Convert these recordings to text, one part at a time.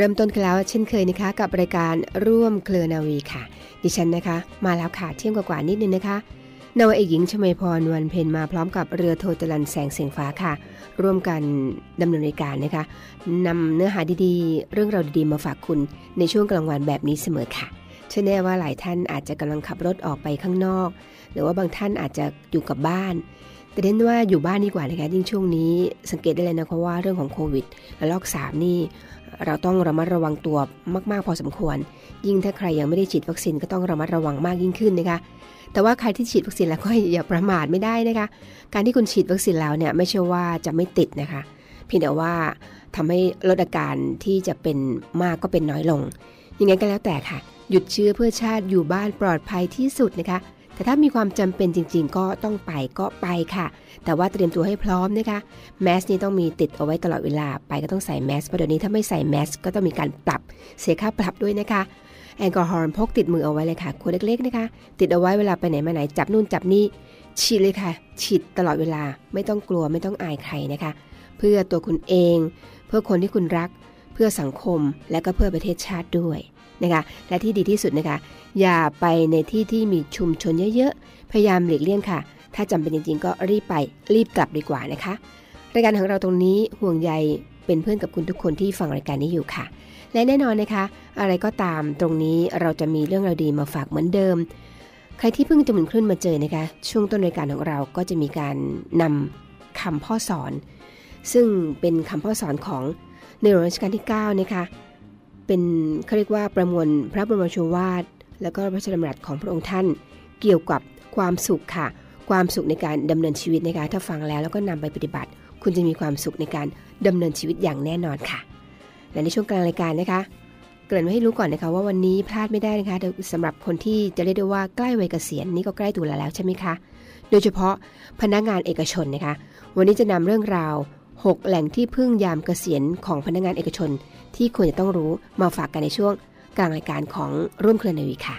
เริ่มต้นกันแล้วเช่นเคยนะคะ กับรายการร่วมเครือนาวีค่ะ ดิฉันนะคะ มาแล้วค่ะเที่ยงกว่าๆนิดนึงนะคะนาวเอกหญิงชมพรวันเพ็ญมาพร้อมกับเรือโทจรันแสงเสียงฟ้าค่ะ ร่วมกันดำเนินรายการนะคะนำเนื้อหาดีๆ เรื่องราวดีๆ มาฝากคุณในช่วงกลางวันแบบนี้เสมอค่ะเชื่อแน่ว่าหลายท่านอาจจะกำลังขับรถออกไปข้างนอก หรือว่าบางท่านอาจจะอยู่กับบ้าน แต่เด่นว่าอยู่บ้านดีกว่านะคะยิ่งช่วงนี้สังเกตได้เลยนะคะว่าเรื่องของโควิดและลอกสามนี่เราต้องระมัดระวังตัวมากๆ พอสมควร ยิ่งถ้าใครยังไม่ได้ฉีดวัคซีนก็ต้องระมัดระวังมากยิ่งขึ้นนะคะแต่ว่าใครที่ฉีดวัคซีนแล้วก็อย่าประมาทไม่ได้นะคะ การที่คุณฉีดวัคซีนแล้วเนี่ยไม่ใช่ว่าจะไม่ติดนะคะ เพียงแต่ว่าทำให้ลดอาการที่จะเป็นมากก็เป็นน้อยลง ยังไงก็แล้วแต่ค่ะ หยุดเชื้อเพื่อชาติอยู่บ้านปลอดภัยที่สุดนะคะ แต่ถ้ามีความจำเป็นจริง ๆ ก็ต้องไปก็ไปค่ะ แต่ว่าเตรียมตัวให้พร้อมนะคะแมสนี่ต้องมีติดเอาไว้ตลอดเวลา ไปก็ต้องใส่แมสเพราะเดี๋ยวนี้ถ้าไม่ใส่แมสก็ต้องมีการปรับเสียค่าปรับด้วยนะคะแอลกอฮอล์พกติดมือเอาไว้เลยค่ะขวดเล็กๆนะคะ ติดเอาไว้เวลาไปไหนมาไหนจับนู่นจับนี่ฉีดเลยค่ะ ฉีดตลอดเวลาไม่ต้องกลัวไม่ต้องอายใครนะคะ เพื่อตัวคุณเอง เพื่อคนที่คุณรัก เพื่อสังคมและก็เพื่อประเทศชาติด้วย นะคะและที่ดีที่สุดนะคะอย่าไปในที่ที่มีชุมชนเยอะๆ พยายามหลีกเลี่ยงค่ะ ถ้าจำเป็นจริงๆ ก็รีบไปรีบกลับดีกว่านะคะรายการของเราตรงนี้ห่วงใยเป็นเพื่อนกับคุณทุกคนที่ฟังรายการนี้อยู่ค่ะ และแน่นอนนะคะ อะไรก็ตามตรงนี้เราจะมีเรื่องราวดีมาฝากเหมือนเดิม ใครที่เพิ่งจะหมุนคลื่นมาเจอนะคะ ช่วงต้นรายการของเราก็จะมีการนำคำพ่อสอน ซึ่งเป็นคำพ่อสอนของในหลวงรัชกาลที่9นะคะ เป็นเขาเรียกว่าประมวลพระบรมโชวาท แล้วก็พระราชดำรัสของพระองค์ท่าน เกี่ยวกับความสุขค่ะ ความสุขในการดำเนินชีวิตนะคะถ้าฟังแล้วแล้วก็นำไปปฏิบัติ คุณจะมีความสุขในการดำเนินชีวิตอย่างแน่นอนค่ะ และในช่วงกลางรายการนะคะ เกริ่นไว้ให้รู้ก่อนนะคะ ว่าวันนี้พลาดไม่ได้นะคะสำหรับคนที่จะเรียกได้ว่าใกล้วัยเกษียณนี่ก็ใกล้ตัวแล้วใช่ไหมคะโดยเฉพาะพนักงานเอกชนนะคะ วันนี้จะนำเรื่องราว 6 แหล่งที่พึ่งยามเกษียณของพนักงานเอกชน ที่ควรจะต้องรู้มาฝากกันในช่วงกลางรายการของร่วมเครือนาวีค่ะ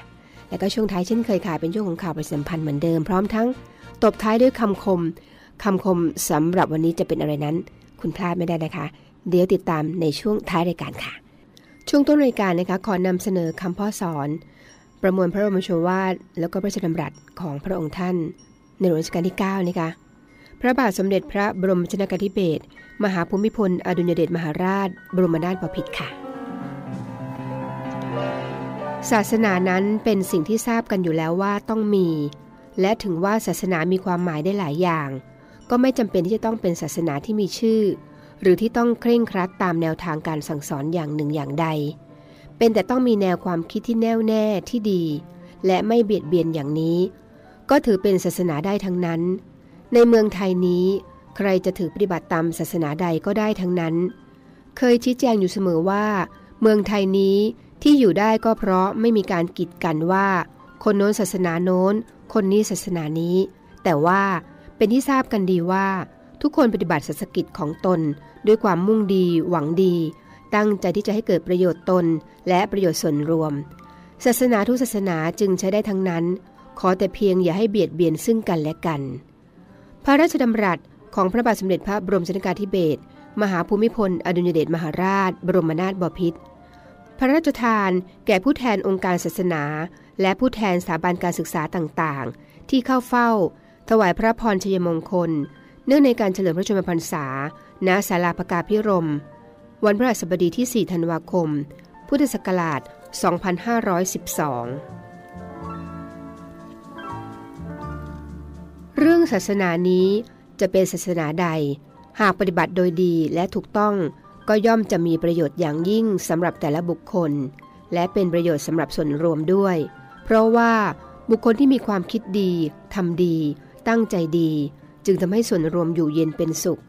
และก็ช่วงท้ายเช่นเคยค่ะเป็นช่วงของข่าวประชาสัมพันธ์เหมือนเดิมพร้อมทั้งตบท้ายด้วยคำคมคำคมสำหรับวันนี้จะเป็นอะไรนั้น คุณพลาดไม่ได้นะคะ เดี๋ยวติดตามในช่วงท้ายรายการค่ะ ช่วงต้นรายการนะคะขอนำเสนอคำพ่อสอน ประมวลพระบรมโชวาทแล้วก็พระราชดำรัสของพระองค์ท่าน ในหลวงรัชกาลที่9นะคะ พระบาทสมเด็จพระบรมชนกาธิเบศรมหาภูมิพล อดุลยเดชมหาราช บรมนาถบพิตรค่ะ ศาสนานั้นเป็นสิ่งที่ทราบกันอยู่แล้วว่าต้องมี และถึงว่าศาสนามีความหมายได้หลายอย่าง ก็ไม่จำเป็นที่จะต้องเป็นศาสนาที่มีชื่อ หรือที่ต้องเคร่งครัดตามแนวทางการสั่งสอนอย่างหนึ่งอย่างใด เป็นแต่ต้องมีแนวความคิดที่แน่วแน่ที่ดี และไม่เบียดเบียนอย่างนี้ ก็ถือเป็นศาสนาได้ทั้งนั้น ในเมืองไทยนี้ ใครจะถือปฏิบัติตามศาสนาใดก็ได้ทั้งนั้น เคยชี้แจงอยู่เสมอว่า เมืองไทยนี้ที่อยู่ได้ก็เพราะไม่มีการกีดกันว่า คนโน้นศาสนาโน้น คนนี้ศาสนานี้ แต่ว่าเป็นที่ทราบกันดีว่า ทุกคนปฏิบัติศาสกิจของตน ด้วยความมุ่งดีหวังดี ตั้งใจที่จะให้เกิดประโยชน์ตน และประโยชน์ส่วนรวม ศาสนาทุกศาสนาจึงใช้ได้ทั้งนั้น ขอแต่เพียงอย่าให้เบียดเบียนซึ่งกันและกัน พระราชดำรัสของพระบาทสมเด็จพระบรมชนกาธิเบศรมหาภูมิพล อดุลยเดชมหาราช บรมนาถบพิตรพระราชทานแก่ผู้แทนองค์การศาสนา และผู้แทนสถาบันการศึกษาต่างๆ ที่เข้าเฝ้า ถวายพระพรชัยมงคล เนื่องในการเฉลิมพระชนมพรรษา ณ ศาลาพกาพิรม วันพฤหัสบดีที่ 4 ธันวาคม พุทธศักราช 2512 เรื่องศาสนานี้จะเป็นศาสนาใด หากปฏิบัติโดยดีและถูกต้องก็ย่อมจะมีประโยชน์อย่างยิ่งสำหรับแต่ละบุคคล และเป็นประโยชน์สำหรับส่วนรวมด้วย เพราะว่าบุคคลที่มีความคิดดีทำดี ตั้งใจดี จึงทำให้ส่วนรวมอยู่เย็นเป็นสุข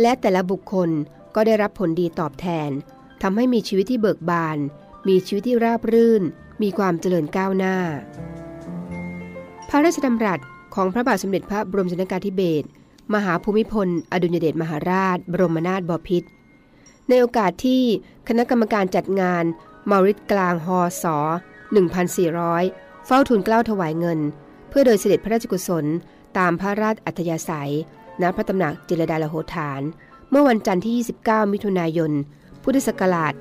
และแต่ละบุคคลก็ได้รับผลดีตอบแทนทำให้มีชีวิตที่เบิกบาน มีชีวิตที่ราบรื่น มีความเจริญก้าวหน้า พระราชดำรัส ของพระบาทสมเด็จพระบรมชนกาธิเบศรมหาภูมิพล อดุลยเดชมหาราช บรมนาถบพิตรในโอกาสที่คณะกรรมการจัดงานมาริดกลางฮอสอ1400 เฝ้าทูลเกล้าถวายเงิน เพื่อโดยเสด็จพระราชกุศล ตามพระราชอัธยาศัย ณ พระตำหนักจิรดาลโหฐาน เมื่อวันจันทร์ที่ 29 มิถุนายน พุทธศักราช 2524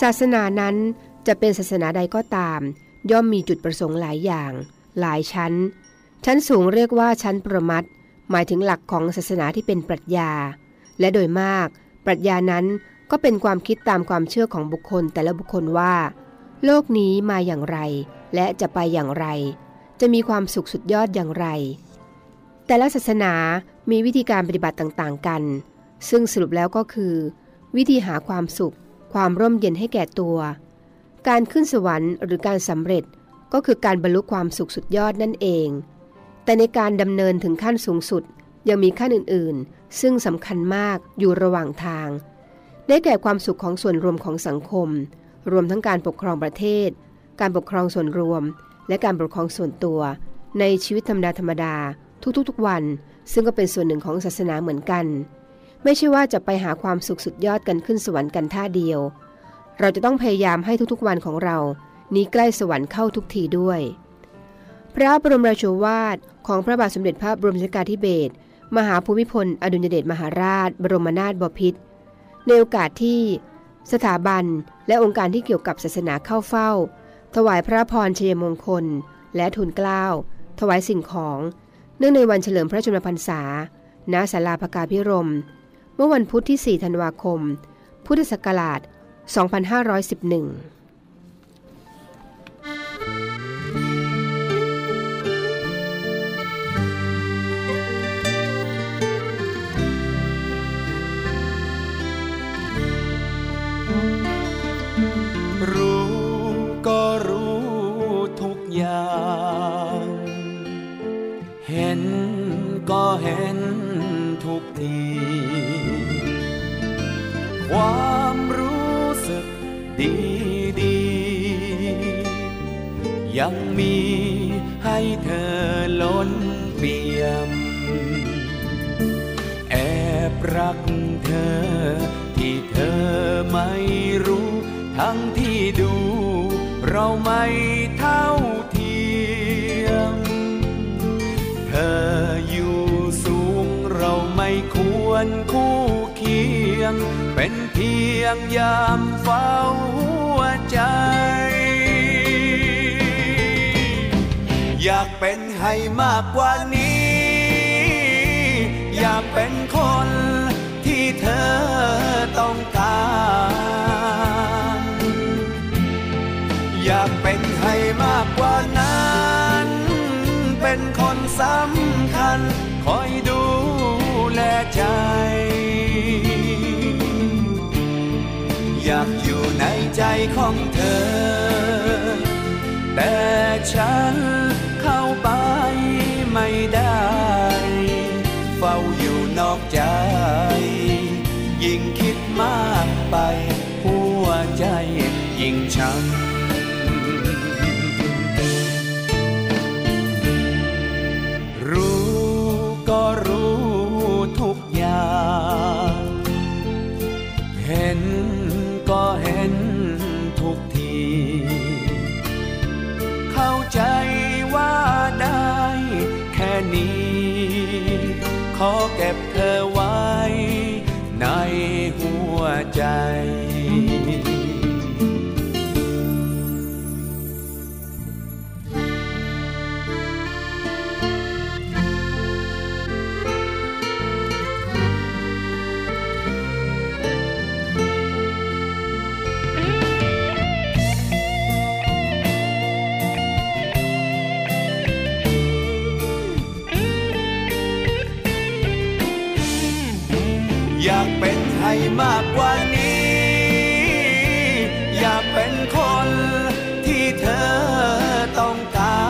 ศาสนานั้น จะเป็นศาสนาใดก็ตาม ย่อมมีจุดประสงค์หลายอย่าง หลายชั้น ชั้นสูงเรียกว่าชั้นประมัดหมายถึงหลักของศาสนาที่เป็นปรัชญา และโดยมาก ปรัชญานั้นก็เป็นความคิดตามความเชื่อของบุคคลแต่ละบุคคลว่า โลกนี้มาอย่างไร และจะไปอย่างไร จะมีความสุขสุดยอดอย่างไร แต่ละศาสนามีวิธีการปฏิบัติต่างๆกัน ซึ่งสรุปแล้วก็คือ วิธีหาความสุข ความร่มเย็นให้แก่ตัว การขึ้นสวรรค์หรือการสำเร็จก็คือการบรรลุความสุขสุดยอดนั่นเอง แต่ในการดำเนินถึงขั้นสูงสุดยังมีขั้นอื่นๆ ซึ่งสำคัญมากอยู่ระหว่างทาง ได้แก่ความสุขของส่วนรวมของสังคม รวมทั้งการปกครองประเทศ การปกครองส่วนรวม และการปกครองส่วนตัว ในชีวิตธรรมดาธรรมดา ทุกๆ วัน ซึ่งก็เป็นส่วนหนึ่งของศาสนาเหมือนกัน ไม่ใช่ว่าจะไปหาความสุขสุดยอดกันขึ้นสวรรค์กันท่าเดียว เราจะต้องพยายามให้ทุกๆวันของเรา นี้ใกล้สวรรค์เข้าทุกทีด้วย พระบรมราชวาทของพระบาทสมเด็จพระบรมชนกาธิเบศรมหาภูมิพล อดุลยเดชมหาราช บรมนาถบพิตรในโอกาสที่สถาบันและองค์การที่เกี่ยวกับศาสนาเข้าเฝ้า ถวายพระพรชัยมงคล และทุนเกล้าถวายสิ่งของ เนื่องในวันเฉลิมพระชนมพรรษา ณ ศาลาพกาพิรม เมื่อวันพุธที่ 4 ธันวาคม พุทธศักราช 2511 วรคู่เคียง เป็นเพียงยามเฝ้าหัวใจ อยากเป็นให้มากกว่านี้ อยากเป็นคนที่เธอต้องการ อยากเป็นให้มากกว่านั้น เป็นคนสำคัญ คอยดู ใจ อยากอยู่ในใจของเธอ แต่ฉันเข้าไปไม่ได้ เฝ้าอยู่นอกใจ ยิ่งคิดมากไป หัวใจยิ่งช้ำ มากกว่านี้ อยากเป็นคนที่เธอต้องกา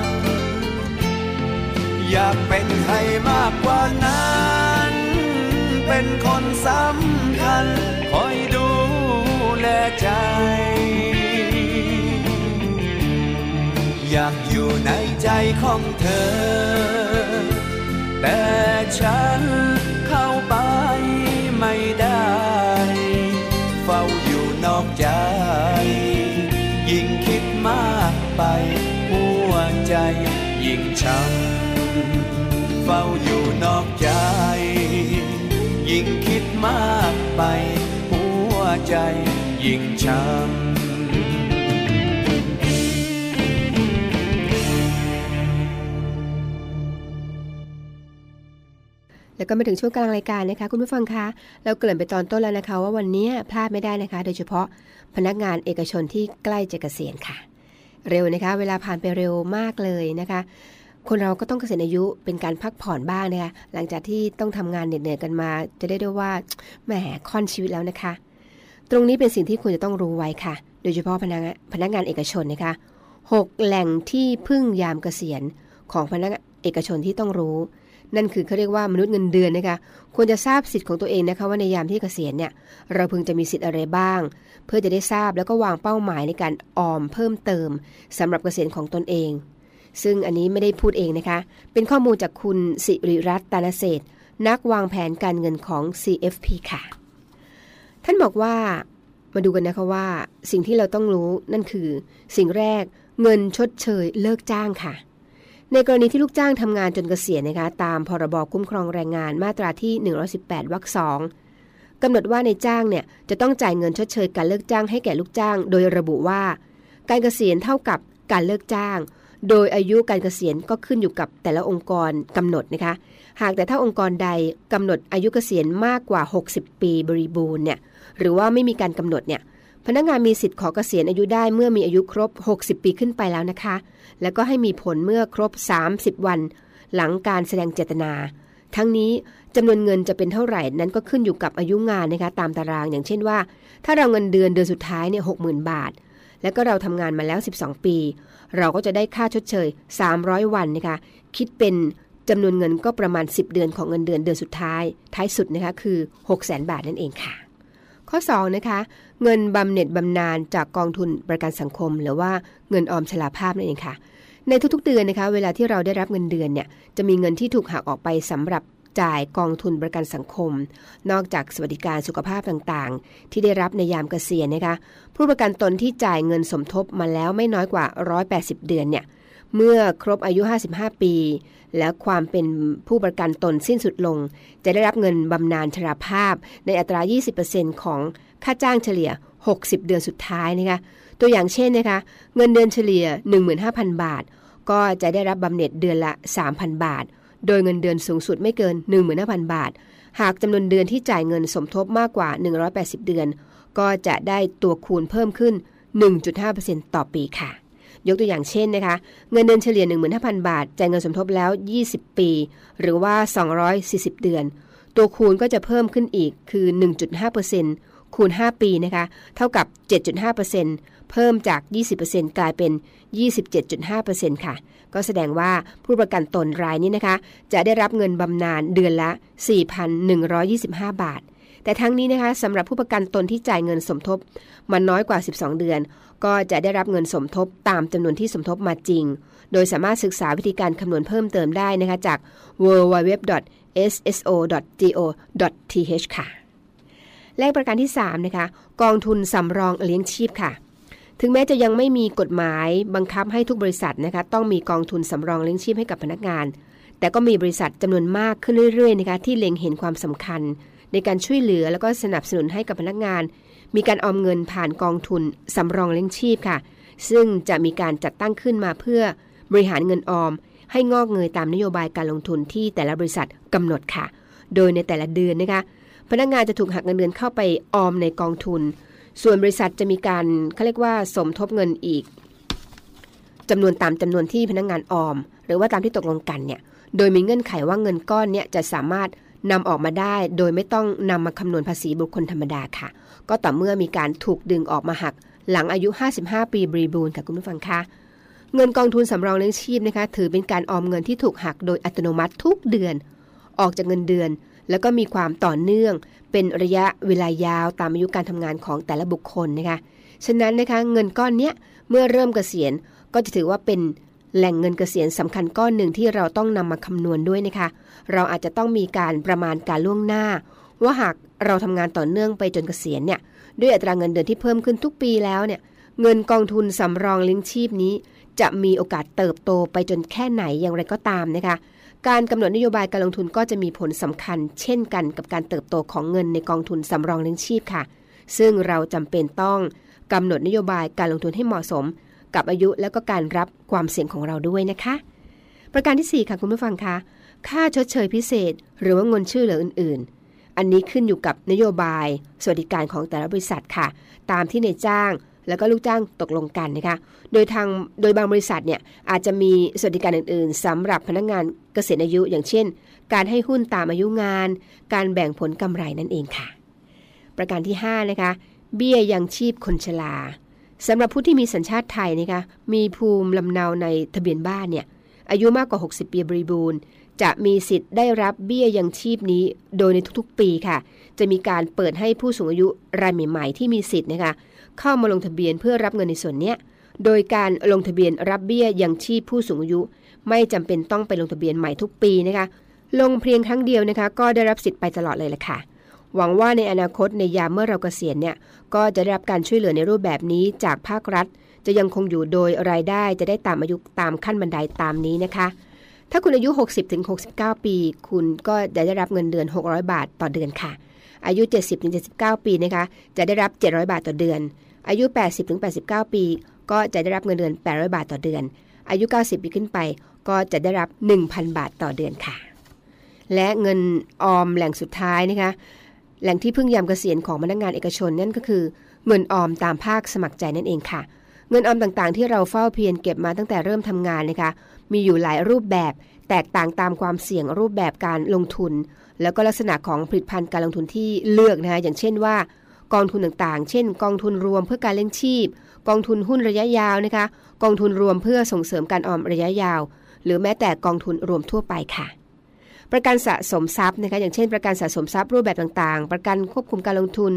รอยากเป็นให้มากกว่านั้น เป็นคนสำคัญ คอยดูแลใจ อยากอยู่ในใจของเธอ แต่ฉัน ช้ำเฝ้าอยู่นอกใจ ยิ่งคิดมากไป หัวใจยิ่งช้ำแล้วก็มาถึงช่วงกลางรายการนะคะ คุณผู้ฟังคะ เราเกริ่นไปตอนต้นแล้วนะคะ ว่าวันนี้พลาดไม่ได้นะคะ โดยเฉพาะพนักงานเอกชนที่ใกล้จะเกษียณค่ะ เร็วนะคะ เวลาผ่านไปเร็วมากเลยนะคะ คนเราก็ต้องเกษียณอายุเป็นการพักผ่อนบ้างนะคะหลังจากที่ต้องทำงานเหนื่อยๆกันมา จะได้ด้วยว่าแหมค่อนชีวิตแล้วนะคะ ตรงนี้เป็นสิ่งที่คุณจะต้องรู้ไว้ค่ะ โดยเฉพาะพนักงานพนักงานเอกชนนะคะหกแหล่งที่พึ่งยามเกษียณของพนักงานเอกชนที่ต้องรู้ นั่นคือเขาเรียกว่ามนุษย์เงินเดือนนะคะควรจะทราบสิทธิ์ของตัวเองนะคะว่าในยามที่เกษียณเนี่ยเราพึงจะมีสิทธิ์อะไรบ้าง เพื่อจะได้ทราบแล้วก็วางเป้าหมายในการออมเพิ่มเติมสำหรับเกษียณของตนเอง ซึ่งอันนี้ไม่ได้พูดเองนะคะ เป็นข้อมูลจากคุณสิริรัตน์ตาลเศษนักวางแผนการเงินของ CFP ค่ะ ท่านบอกว่ามาดูกันนะคะว่า สิ่งที่เราต้องรู้นั่นคือ สิ่งแรกเงินชดเชยเลิกจ้างค่ะ ในกรณีที่ลูกจ้างทำงานจนเกษียณนะคะ ตามพรบคุ้มครองแรงงานมาตราที่ 118วรรคสองกำหนดว่าในจ้างเนี่ยจะต้องจ่ายเงินชดเชยการเลิกจ้างให้แก่ลูกจ้าง โดยระบุว่า การเกษียณเท่ากับการเลิกจ้าง โดยอายุการเกษียณก็ขึ้นอยู่กับแต่ละองค์กรกำหนดนะคะ หากแต่ถ้าองค์กรใดกำหนดอายุเกษียณมากกว่า 60 ปีบริบูรณ์เนี่ยหรือว่าไม่มีการกำหนดเนี่ยพนักงานมีสิทธิ์ขอเกษียณอายุได้เมื่อมีอายุครบ 60 ปีขึ้นไปแล้วนะคะ แล้วก็ให้มีผลเมื่อครบ 30 วัน หลังการแสดงเจตนา ทั้งนี้จำนวนเงินจะเป็นเท่าไหร่นั้นก็ขึ้นอยู่กับอายุงานนะคะตามตารางอย่างเช่นว่า ถ้าเราเงินเดือนเดือนสุดท้ายเนี่ยหกบาท แล้วก็เราทำงานมาแล้ว 12 ปี เราก็จะได้ค่าชดเชย 300 วันนะคะ คิดเป็นจำนวนเงินก็ประมาณ 10 เดือนของเงินเดือนเดือนสุดท้าย ท้ายสุดนะคะคือ 6 0 0 0 0 0บาทนั่นเองค่ะ ข้อ 2 นะคะ เงินบำเหน็จบำนาญจากกองทุนประกันสังคม หรือว่าเงินออมชราภาพนั่นเองค่ะในทุกๆเดือนนะคะเวลาที่เราได้รับเงินเดือนเนี่ยจะมีเงินที่ถูกหักออกไปสำหรับ จ่ายกองทุนประกันสังคม นอกจากสวัสดิการสุขภาพต่างๆ ที่ได้รับในยามเกษียณนะคะผู้ประกันตนที่จ่ายเงินสมทบมาแล้วไม่น้อยกว่า 180 เดือนเนี่ยเมื่อครบอายุ 55 ปี และความเป็นผู้ประกันตนสิ้นสุดลง จะได้รับเงินบำนาญชราภาพในอัตรา 20%ของค่าจ้างเฉลี่ย 60 เดือนสุดท้ายนะคะตัวอย่างเช่นนะคะเงินเดือนเฉลี่ย 15,000 บาท ก็จะได้รับบำเหน็จเดือนละ 3,000 บาท โดยเงินเดือนสูงสุดไม่เกิน 15,000 บาท หากจำนวนเดือนที่จ่ายเงินสมทบมากกว่า 180 เดือน ก็จะได้ตัวคูณเพิ่มขึ้น 1.5%ต่อปีค่ะ ยกตัวอย่างเช่นนะคะ เงินเดือนเฉลี่ย 15,000 บาท จ่ายเงินสมทบแล้ว 20 ปี หรือว่า 240 เดือน ตัวคูณก็จะเพิ่มขึ้นอีกคือ 1.5%คูณ 5 ปีนะคะ เท่ากับ 7.5% เพิ่มจาก 20%กลายเป็น 27.5%ค่ะ ก็แสดงว่าผู้ประกันตนรายนี้นะคะ จะได้รับเงินบำนาญเดือนละ 4,125 บาท แต่ทั้งนี้นะคะสำหรับผู้ประกันตนที่จ่ายเงินสมทบ มันน้อยกว่า 12 เดือน ก็จะได้รับเงินสมทบตามจำนวนที่สมทบมาจริง โดยสามารถศึกษาวิธีการคำนวณเพิ่มเติมได้นะคะจาก www.sso.go.th ค่ะเลขประการที่ 3 นะคะ กองทุนสำรองเลี้ยงชีพค่ะ ถึงแม้จะยังไม่มีกฎหมายบังคับให้ทุกบริษัทนะคะต้องมีกองทุนสำรองเลี้ยงชีพให้กับพนักงาน แต่ก็มีบริษัทจำนวนมากขึ้นเรื่อยๆนะคะที่เล็งเห็นความสำคัญ ในการช่วยเหลือแล้วก็สนับสนุนให้กับพนักงาน มีการออมเงินผ่านกองทุนสำรองเลี้ยงชีพค่ะ ซึ่งจะมีการจัดตั้งขึ้นมาเพื่อบริหารเงินออม ให้งอกเงยตามนโยบายการลงทุนที่แต่ละบริษัทกำหนดค่ะ โดยในแต่ละเดือนนะคะพนักงานจะถูกหักเงินเดือนเข้าไปออมในกองทุน ส่วนบริษัทจะมีการเขาเรียกว่าสมทบเงินอีกจำนวนตามจำนวนที่พนักงานออม หรือว่าตามที่ตกลงกันเนี่ยโดยมีเงื่อนไขว่าเงินก้อนเนี่ยจะสามารถนำออกมาได้ โดยไม่ต้องนำมาคำนวณภาษีบุคคลธรรมดาค่ะ ก็ต่อเมื่อมีการถูกดึงออกมาหัก หลังอายุ 55 ปีบริบูรณ์ค่ะคุณผู้ฟังคะเงินกองทุนสำรองเลี้ยงชีพนะคะ ถือเป็นการออมเงินที่ถูกหักโดยอัตโนมัติทุกเดือน ออกจากเงินเดือน แล้วก็มีความต่อเนื่อง เป็นระยะเวลายาวตามอายุการทำงานของแต่ละบุคคลนะคะฉะนั้นนะคะเงินก้อนเนี้ยเมื่อเริ่มเกษียณก็จะถือว่าเป็นแหล่งเงินเกษียณสำคัญก้อนหนึ่งที่เราต้องนำมาคำนวณด้วยนะคะ เราอาจจะต้องมีการประมาณการล่วงหน้า ว่าหากเราทำงานต่อเนื่องไปจนเกษียณเนี่ยด้วยอัตราเงินเดือนที่เพิ่มขึ้นทุกปีแล้วเนี่ยเงินกองทุนสำรองเลี้ยงชีพนี้ จะมีโอกาสเติบโตไปจนแค่ไหนอย่างไรก็ตามนะคะ การกำหนดนโยบายการลงทุนก็จะมีผลสำคัญ เช่นกันกับการเติบโตของเงินในกองทุนสำรองเลี้ยงชีพค่ะ ซึ่งเราจำเป็นต้องกำหนดนโยบายการลงทุนให้เหมาะสม กับอายุและก็การรับความเสี่ยงของเราด้วยนะคะ ประการที่ 4 ค่ะคุณผู้ฟังคะค่าชดเชยพิเศษ หรือว่าเงินชื่อเหลืออื่น ๆ อันนี้ขึ้นอยู่กับนโยบาย สวัสดิการของแต่ละบริษัทค่ะ ตามที่ในจ้าง แล้วก็ลูกจ้างตกลงกันนะคะ โดยทางโดยบางบริษัทเนี่ยอาจจะมีสวัสดิการอื่น ๆสำหรับพนักงานเกษียณอายุอย่างเช่น การให้หุ้นตามอายุงาน การแบ่งผลกำไรนั่นเองค่ะ ประการที่ 5 นะคะ เบี้ยยังชีพคนชราสำหรับผู้ที่มีสัญชาติไทยนะคะมีภูมิลำเนาในทะเบียนบ้านเนี่ยอายุมากกว่า 60 ปีบริบูรณ์ จะมีสิทธิ์ได้รับเบี้ยยังชีพนี้โดยในทุกๆ ปีค่ะ จะมีการเปิดให้ผู้สูงอายุรายใหม่ ๆ ที่มีสิทธิ์นะคะ เข้ามาลงทะเบียนเพื่อรับเงินในส่วนนี้โดยการลงทะเบียนรับเบี้ยยังชีพผู้สูงอายุ ไม่จำเป็นต้องไปลงทะเบียนใหม่ทุกปีนะคะ ลงเพียงครั้งเดียวนะคะ ก็ได้รับสิทธิ์ไปตลอดเลยแหละค่ะ หวังว่าในอนาคตในยามเมื่อเราเกษียณเนี่ยก็จะได้รับการช่วยเหลือในรูปแบบนี้จากภาครัฐ จะยังคงอยู่โดยรายได้จะได้ตามอายุตามขั้นบันไดตามนี้นะคะ ถ้าคุณอายุ 60-69 ปี คุณก็จะได้รับเงินเดือน 600 บาทต่อเดือนค่ะอายุ 70-79 ปีนะคะ จะได้รับ 700 บาทต่อเดือน อายุ 80-89 ปี ก็จะได้รับเงินเดือน 800 บาทต่อเดือน อายุ 90 ปีขึ้นไป ก็จะได้รับ 1,000 บาทต่อเดือนค่ะ และเงินออมแหล่งสุดท้ายนะคะ แหล่งที่พึ่งยามเกษียณของพนักงานเอกชนนั่นก็คือ เงินออมตามภาคสมัครใจนั่นเองค่ะ เงินออมต่างๆ ที่เราเฝ้าเพียรเก็บมาตั้งแต่เริ่มทำงานนะคะ มีอยู่หลายรูปแบบแตกต่างตามความเสี่ยงรูปแบบการลงทุน แล้วก็ลักษณะของผลิตภัณฑ์การลงทุนที่เลือกนะคะอย่างเช่นว่า กองทุนต่างๆ เช่น กองทุนรวมเพื่อการเลี้ยงชีพ กองทุนหุ้นระยะยาวนะคะ กองทุนรวมเพื่อส่งเสริมการออมระยะยาว หรือแม้แต่กองทุนรวมทั่วไปค่ะ ประกันสะสมทรัพย์นะคะอย่างเช่น ประกันสะสมทรัพย์รูปแบบต่างๆ ประกันควบคุมการลงทุน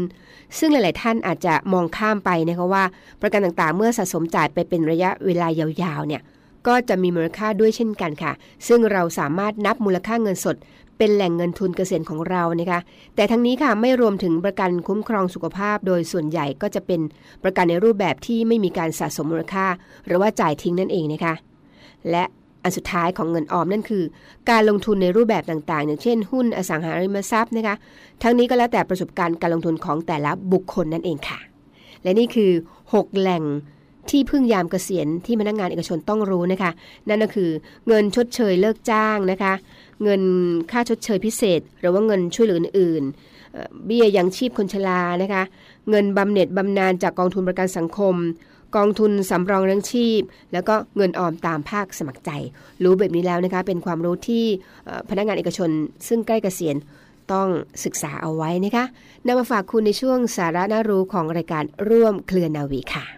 ซึ่งหลาย ๆ ท่านอาจจะมองข้ามไปนะคะว่า ประกันต่างๆ เมื่อสะสมจ่ายไปเป็นระยะเวลายาวๆเนี่ยก็จะมีมูลค่าด้วยเช่นกันค่ะ ซึ่งเราสามารถนับมูลค่าเงินสด เป็นแหล่งเงินทุนเกษียณของเรานะคะแต่ทั้งนี้ค่ะไม่รวมถึงประกันคุ้มครองสุขภาพ โดยส่วนใหญ่ก็จะเป็นประกันในรูปแบบที่ไม่มีการสะสมมูลค่า หรือว่าจ่ายทิ้งนั่นเองนะคะและอันสุดท้ายของเงินออมนั่นคือ การลงทุนในรูปแบบต่างๆ อย่างเช่น หุ้นอสังหาริมทรัพย์นะคะทั้งนี้ก็แล้วแต่ประสบการณ์การลงทุนของแต่ละบุคคลนั่นเองค่ะ และนี่คือ 6 แหล่ง ที่พึ่งยามเกษียณที่พนักงานเอกชนต้องรู้นะคะ นั่นก็คือเงินชดเชยเลิกจ้างนะคะ เงินค่าชดเชยพิเศษ หรือว่าเงินช่วยเหลืออื่นๆเอ่อเบี้ยยังชีพคนชรานะคะ เงินบำเหน็จบำนาญจากกองทุนประกันสังคม กองทุนสำรองเลี้ยงชีพ แล้วก็เงินออมตามภาคสมัครใจ รู้แบบนี้แล้วนะคะ เป็นความรู้ที่พนักงานเอกชน ซึ่งใกล้เกษียณต้องศึกษาเอาไว้นะคะนำมาฝากคุณในช่วงสาระน่ารู้ของรายการร่วมเคลือนาวีค่ะ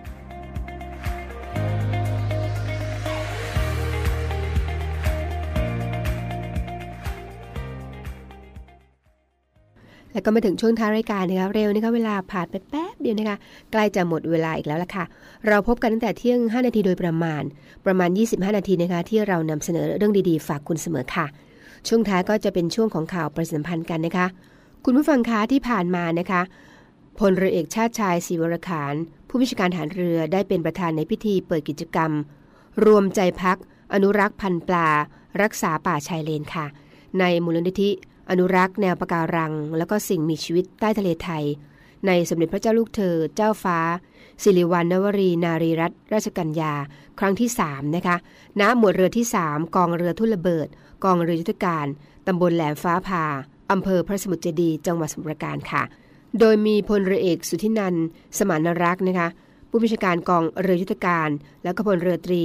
แล้วก็มาถึงช่วงท้ายรายการนะคะเร็วนะคะเวลาผ่านไปแป๊บเดียวนะคะใกล้จะหมดเวลาอีกแล้วล่ะค่ะ เราพบกันตั้งแต่เที่ยง 5 นาทีโดยประมาณ ประมาณ 25 นาทีนะคะที่เรานำเสนอเรื่องดีๆ ฝากคุณเสมอค่ะ ช่วงท้ายก็จะเป็นช่วงของข่าวประสัมพันธ์กันนะคะ คุณผู้ฟังคะที่ผ่านมานะคะพลเรือเอกชาติชายศรีวรขาน ผู้บัญชาการฐานเรือได้เป็นประธานในพิธีเปิดกิจกรรม รวมใจพัก อนุรักษ์พันธุ์ปลา รักษาป่าชายเลนค่ะ ในมูลนิธิ อนุรักษ์แนวปะการัง แล้วก็สิ่งมีชีวิตใต้ทะเลไทย ในสมเด็จพระเจ้าลูกเธอ เจ้าฟ้า สิริวัณณวรีนารีรัตนราชกัญญา ครั้งที่ 3 นะคะ ณ หมวดเรือที่ 3 กองเรือทุ่นระเบิด กองเรือยุทธการ ตำบลแหลมฟ้าผ่าอำเภอพระสมุทรเจดี จังหวัดสมุทรปราการค่ะ โดยมีพลเรือเอกสุทธินันสมานรักษ์นะคะ ผู้บัญชาการกองเรือยุทธการ และก็พลเรือตรี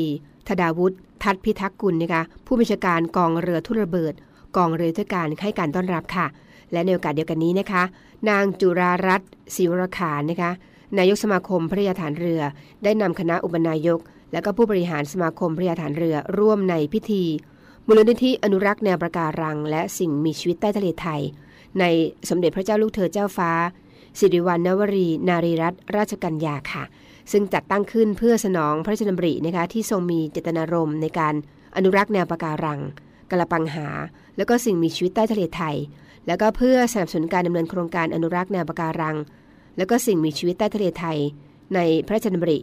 ธดาวุฒิทัตพิทักษ์กุลนะคะ ผู้บัญชาการกองเรือทุ่นระเบิด กองเรือยุทธการให้การต้อนรับค่ะ และในโอกาสเดียวกันนี้นะคะ นางจุรารัตน์ศิวรขานนะคะ นายกสมาคมพระยาฐานเรือ ได้นำคณะอุปนายก และก็ผู้บริหารสมาคมพระยาฐานเรือร่วมในพิธีมูลนิธิอนุรักษ์แนวประการัง และสิ่งมีชีวิตใต้ทะเลไทย ในสมเด็จพระเจ้าลูกเธอเจ้าฟ้า สิริวัณณวรี นารีรัตนราชกัญญาค่ะ ซึ่งจัดตั้งขึ้นเพื่อสนองพระราชดำรินะคะที่ทรงมีเจตนารมณ์ในการอนุรักษ์แนวปะการัง กระปังหา แล้วก็สิ่งมีชีวิตใต้ทะเลไทย แล้วก็เพื่อสนับสนุนการดำเนินโครงการอนุรักษ์แนวปะการัง แล้วก็สิ่งมีชีวิตใต้ทะเลไทย ในพระราชดำริ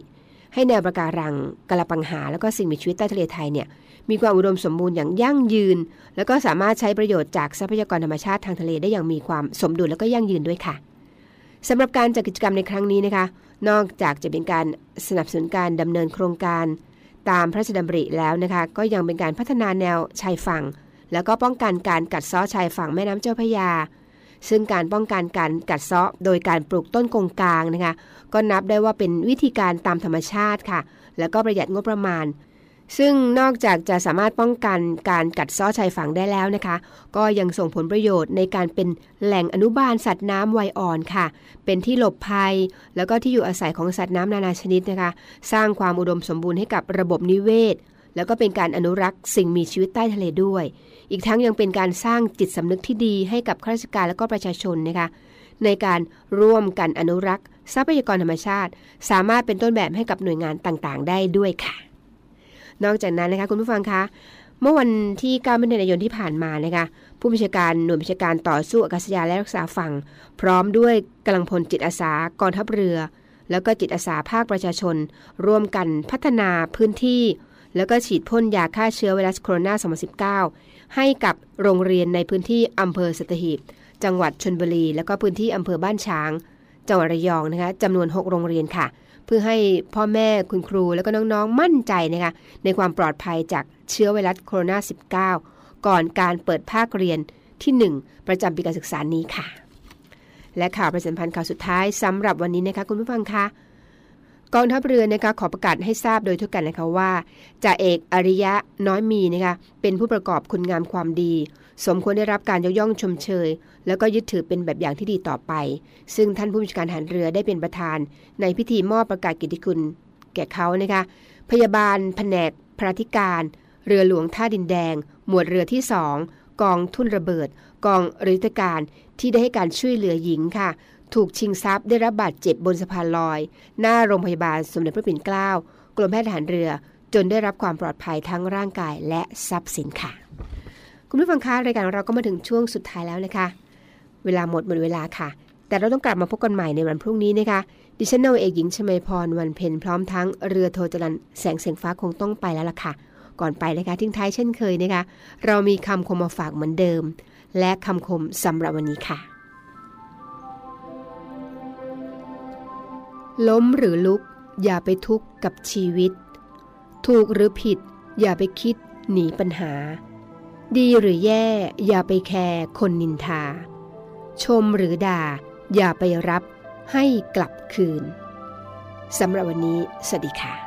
ให้แนวปะการังกระปังหา แล้วก็สิ่งมีชีวิตใต้ทะเลไทยเนี่ยมีความอุดมสมบูรณ์อย่างยั่งยืน แล้วก็สามารถใช้ประโยชน์จากทรัพยากรธรรมชาติทางทะเลได้อย่างมีความสมดุลแล้วก็ยั่งยืนด้วยค่ะสำหรับการจัดกิจกรรมในครั้งนี้นะคะ นอกจากจะเป็นการสนับสนุนการดำเนินโครงการ ตามพระราชดำริแล้วนะคะ ก็ยังเป็นการพัฒนาแนวชายฝั่ง แล้วก็ป้องกันการกัดเซาะชายฝั่งแม่น้ำเจ้าพระยา ซึ่งการป้องกันการกัดเซาะโดยการปลูกต้นกงกลางนะคะ ก็นับได้ว่าเป็นวิธีการตามธรรมชาติค่ะ แล้วก็ประหยัดงบประมาณ ซึ่งนอกจากจะสามารถป้องกันการกัดเซาะชายฝั่งได้แล้วนะคะ ก็ยังส่งผลประโยชน์ในการเป็นแหล่งอนุบาลสัตว์น้ำวัยอ่อนค่ะ เป็นที่หลบภัย แล้วก็ที่อยู่อาศัยของสัตว์น้ำนานาชนิดนะคะ สร้างความอุดมสมบูรณ์ให้กับระบบนิเวศ แล้วก็เป็นการอนุรักษ์สิ่งมีชีวิตใต้ทะเลด้วย อีกทั้งยังเป็นการสร้างจิตสำนึกที่ดีให้กับข้าราชการและก็ประชาชนนะคะ ในการร่วมกันอนุรักษ์ ทรัพยากรธรรมชาติ สามารถเป็นต้นแบบให้กับหน่วยงานต่างๆ ได้ด้วยค่ะ นอกจากนั้นนะคะคุณผู้ฟังคะเมื่อวันที่9มิถุนายนที่ผ่านมานะคะผู้บัญชาการหน่วยบัญชาการต่อสู้อากาศยานและรักษาฝั่ง พร้อมด้วยกำลังพลจิตอาสากองทัพเรือ แล้วก็จิตอาสาภาคประชาชน ร่วมกันพัฒนาพื้นที่ แล้วก็ฉีดพ่นยาฆ่าเชื้อไวรัสโคโรนา 2019 ให้กับโรงเรียนในพื้นที่อำเภอสตหีบ จังหวัดชนบุรี แล้วก็พื้นที่อำเภอบ้านช้าง จังหวัดระยองนะคะจำนวน 6 โรงเรียนค่ะ เพื่อให้พ่อแม่คุณครูแล้วก็น้องๆมั่นใจนะคะในความปลอดภัยจากเชื้อไวรัสโคโรนา 19 ก่อนการเปิดภาคเรียนที่ 1 ประจำปีการศึกษานี้ค่ะ และข่าวประชาสัมพันธ์ข่าวสุดท้ายสำหรับวันนี้นะคะคุณผู้ฟังคะ กองทัพเรือนะคะขอประกาศให้ทราบโดยทุกกันนะคะว่าจ่าเอกอริยะน้อยมีนะคะเป็นผู้ประกอบคุณงามความดี สมควรได้รับการยกย่องชมเชย แล้วก็ยึดถือเป็นแบบอย่างที่ดีต่อไป ซึ่งท่านผู้บัญชาการทหารเรือได้เป็นประธาน ในพิธีมอบประกาศกิตติคุณแก่เขานะคะพยาบาลแผนกพระธิการ เรือหลวงท่าดินแดง หมวดเรือที่2กองทุ่นระเบิด กองรือยุทการที่ได้ให้การช่วยเหลือหญิงค่ะ ถูกชิงทรัพย์ได้รับบาดเจ็บบนสะพานลอย หน้าโรงพยาบาลสมเด็จพระปิ่นเกล้ากรมแพทย์ทหารเรือ จนได้รับความปลอดภัยทั้งร่างกายและทรัพย์สินค่ะ คุณผู้ฟังคะรายการเราก็มาถึงช่วงสุดท้ายแล้วนะคะ เวลาหมดหมดเวลาค่ะ แต่เราต้องกลับมาพบกันใหม่ในวันพรุ่งนี้นะคะ ดิฉันนาวเอกหญิงชมาพรวันเพ็ญพร้อมทั้งเรือโทจรันแสงเสียงฟ้าคงต้องไปแล้วล่ะค่ะ ก่อนไปนะคะทิ้งท้ายเช่นเคยนะคะ เรามีคำคมมาฝากเหมือนเดิม และคำคมสำหรับวันนี้ค่ะ ล้มหรือลุก อย่าไปทุกข์กับชีวิต ถูกหรือผิด อย่าไปคิดหนีปัญหา ดีหรือแย่อย่าไปแคร์คนนินทา ชมหรือด่า อย่าไปรับให้กลับคืนสำหรับวันนี้ สวัสดีค่ะ